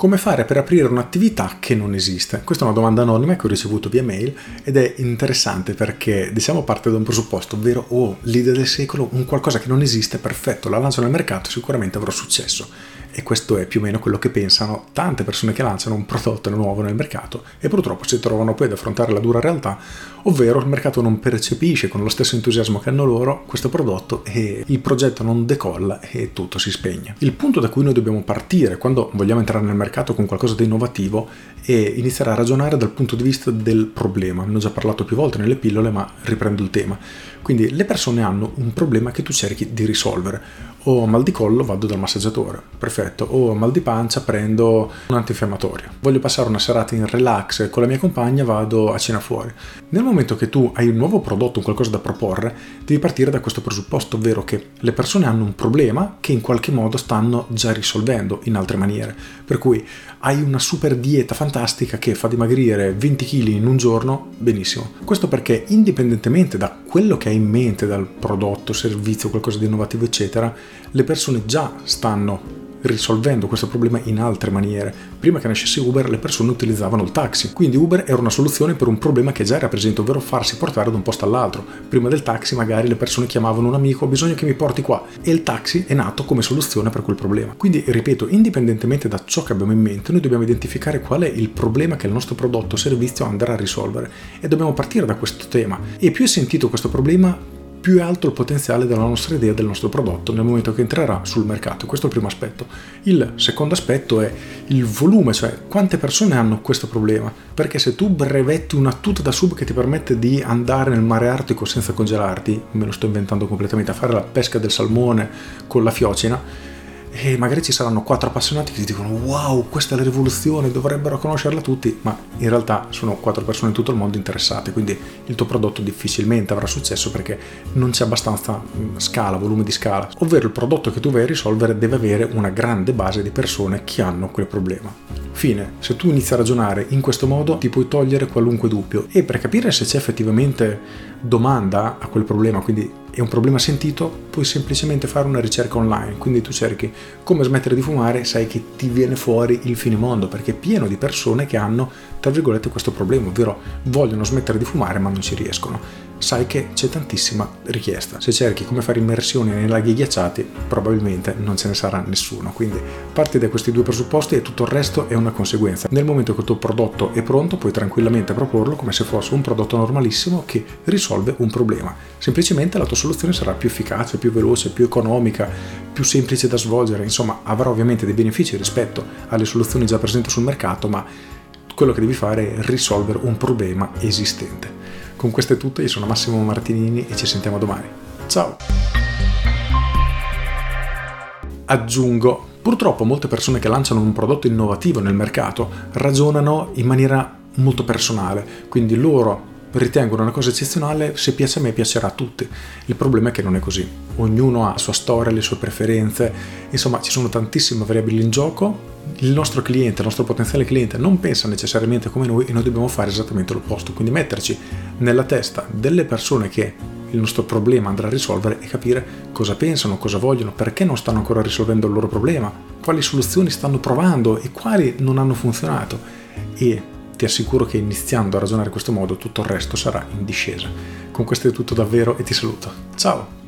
Come fare per aprire un'attività che non esiste? Questa è una domanda anonima che ho ricevuto via mail ed è interessante perché diciamo parte da un presupposto, ovvero oh, l'idea del secolo, un qualcosa che non esiste, perfetto, la lancio nel mercato, sicuramente avrò successo e questo è più o meno quello che pensano tante persone che lanciano un prodotto nuovo nel mercato e purtroppo si trovano poi ad affrontare la dura realtà, ovvero il mercato non percepisce con lo stesso entusiasmo che hanno loro questo prodotto e il progetto non decolla e tutto si spegne. Il punto da cui noi dobbiamo partire quando vogliamo entrare nel mercato con qualcosa di innovativo è iniziare a ragionare dal punto di vista del problema. Ne ho già parlato più volte nelle pillole, ma riprendo il tema. Quindi le persone hanno un problema che tu cerchi di risolvere o mal di collo vado dal massaggiatore, perfetto, o mal di pancia prendo un antinfiammatorio. Voglio passare una serata in relax con la mia compagna, vado a cena fuori. Nel momento che tu hai un nuovo prodotto, un qualcosa da proporre, devi partire da questo presupposto, ovvero che le persone hanno un problema che in qualche modo stanno già risolvendo in altre maniere. Per cui hai una super dieta fantastica che fa dimagrire 20 kg in un giorno, benissimo. Questo perché indipendentemente da quello che hai in mente, dal prodotto, servizio, qualcosa di innovativo, eccetera, le persone già stanno risolvendo questo problema in altre maniere. Prima che nascesse Uber le persone utilizzavano il taxi, quindi Uber era una soluzione per un problema che già era presente, ovvero farsi portare da un posto all'altro. Prima del taxi magari le persone chiamavano un amico, ho bisogno che mi porti qua e il taxi è nato come soluzione per quel problema. Quindi, ripeto, indipendentemente da ciò che abbiamo in mente, noi dobbiamo identificare qual è il problema che il nostro prodotto o servizio andrà a risolvere e dobbiamo partire da questo tema. E più è sentito questo problema, più è alto il potenziale della nostra idea del nostro prodotto nel momento che entrerà sul mercato. Questo è il primo aspetto. Il secondo aspetto è il volume, cioè quante persone hanno questo problema. Perché se tu brevetti una tuta da sub che ti permette di andare nel mare artico senza congelarti, me lo sto inventando completamente, a fare la pesca del salmone con la fiocina, e magari ci saranno quattro appassionati che ti dicono wow questa è la rivoluzione dovrebbero conoscerla tutti. Ma in realtà sono quattro persone in tutto il mondo interessate quindi il tuo prodotto difficilmente avrà successo perché non c'è abbastanza mm, scala volume di scala. Ovvero il prodotto che tu vai a risolvere deve avere una grande base di persone che hanno quel problema fine se tu inizi a ragionare in questo modo ti puoi togliere qualunque dubbio e per capire se c'è effettivamente domanda a quel problema quindi è un problema sentito, puoi semplicemente fare una ricerca online. Quindi tu cerchi come smettere di fumare, sai che ti viene fuori il finimondo, perché è pieno di persone che hanno, tra virgolette, questo problema, ovvero vogliono smettere di fumare ma non ci riescono sai che c'è tantissima richiesta. Se cerchi come fare immersioni nei laghi ghiacciati, probabilmente non ce ne sarà nessuno. Quindi parti da questi due presupposti e tutto il resto è una conseguenza. Nel momento che il tuo prodotto è pronto, puoi tranquillamente proporlo come se fosse un prodotto normalissimo che risolve un problema. Semplicemente la tua soluzione sarà più efficace, più veloce, più economica, più semplice da svolgere, insomma avrà ovviamente dei benefici rispetto alle soluzioni già presenti sul mercato, ma quello che devi fare è risolvere un problema esistente. Con questo è tutto, io sono Massimo Martinini e ci sentiamo domani. Ciao! Aggiungo, purtroppo molte persone che lanciano un prodotto innovativo nel mercato ragionano in maniera molto personale, quindi loro ritengono una cosa eccezionale, se piace a me piacerà a tutti. Il problema è che non è così. Ognuno ha la sua storia, le sue preferenze, insomma ci sono tantissime variabili in gioco. Il nostro cliente, il nostro potenziale cliente non pensa necessariamente come noi e noi dobbiamo fare esattamente l'opposto, quindi metterci nella testa delle persone che il nostro problema andrà a risolvere e capire cosa pensano, cosa vogliono, perché non stanno ancora risolvendo il loro problema, quali soluzioni stanno provando e quali non hanno funzionato. E ti assicuro che iniziando a ragionare in questo modo tutto il resto sarà in discesa. Con questo è tutto davvero e ti saluto. Ciao!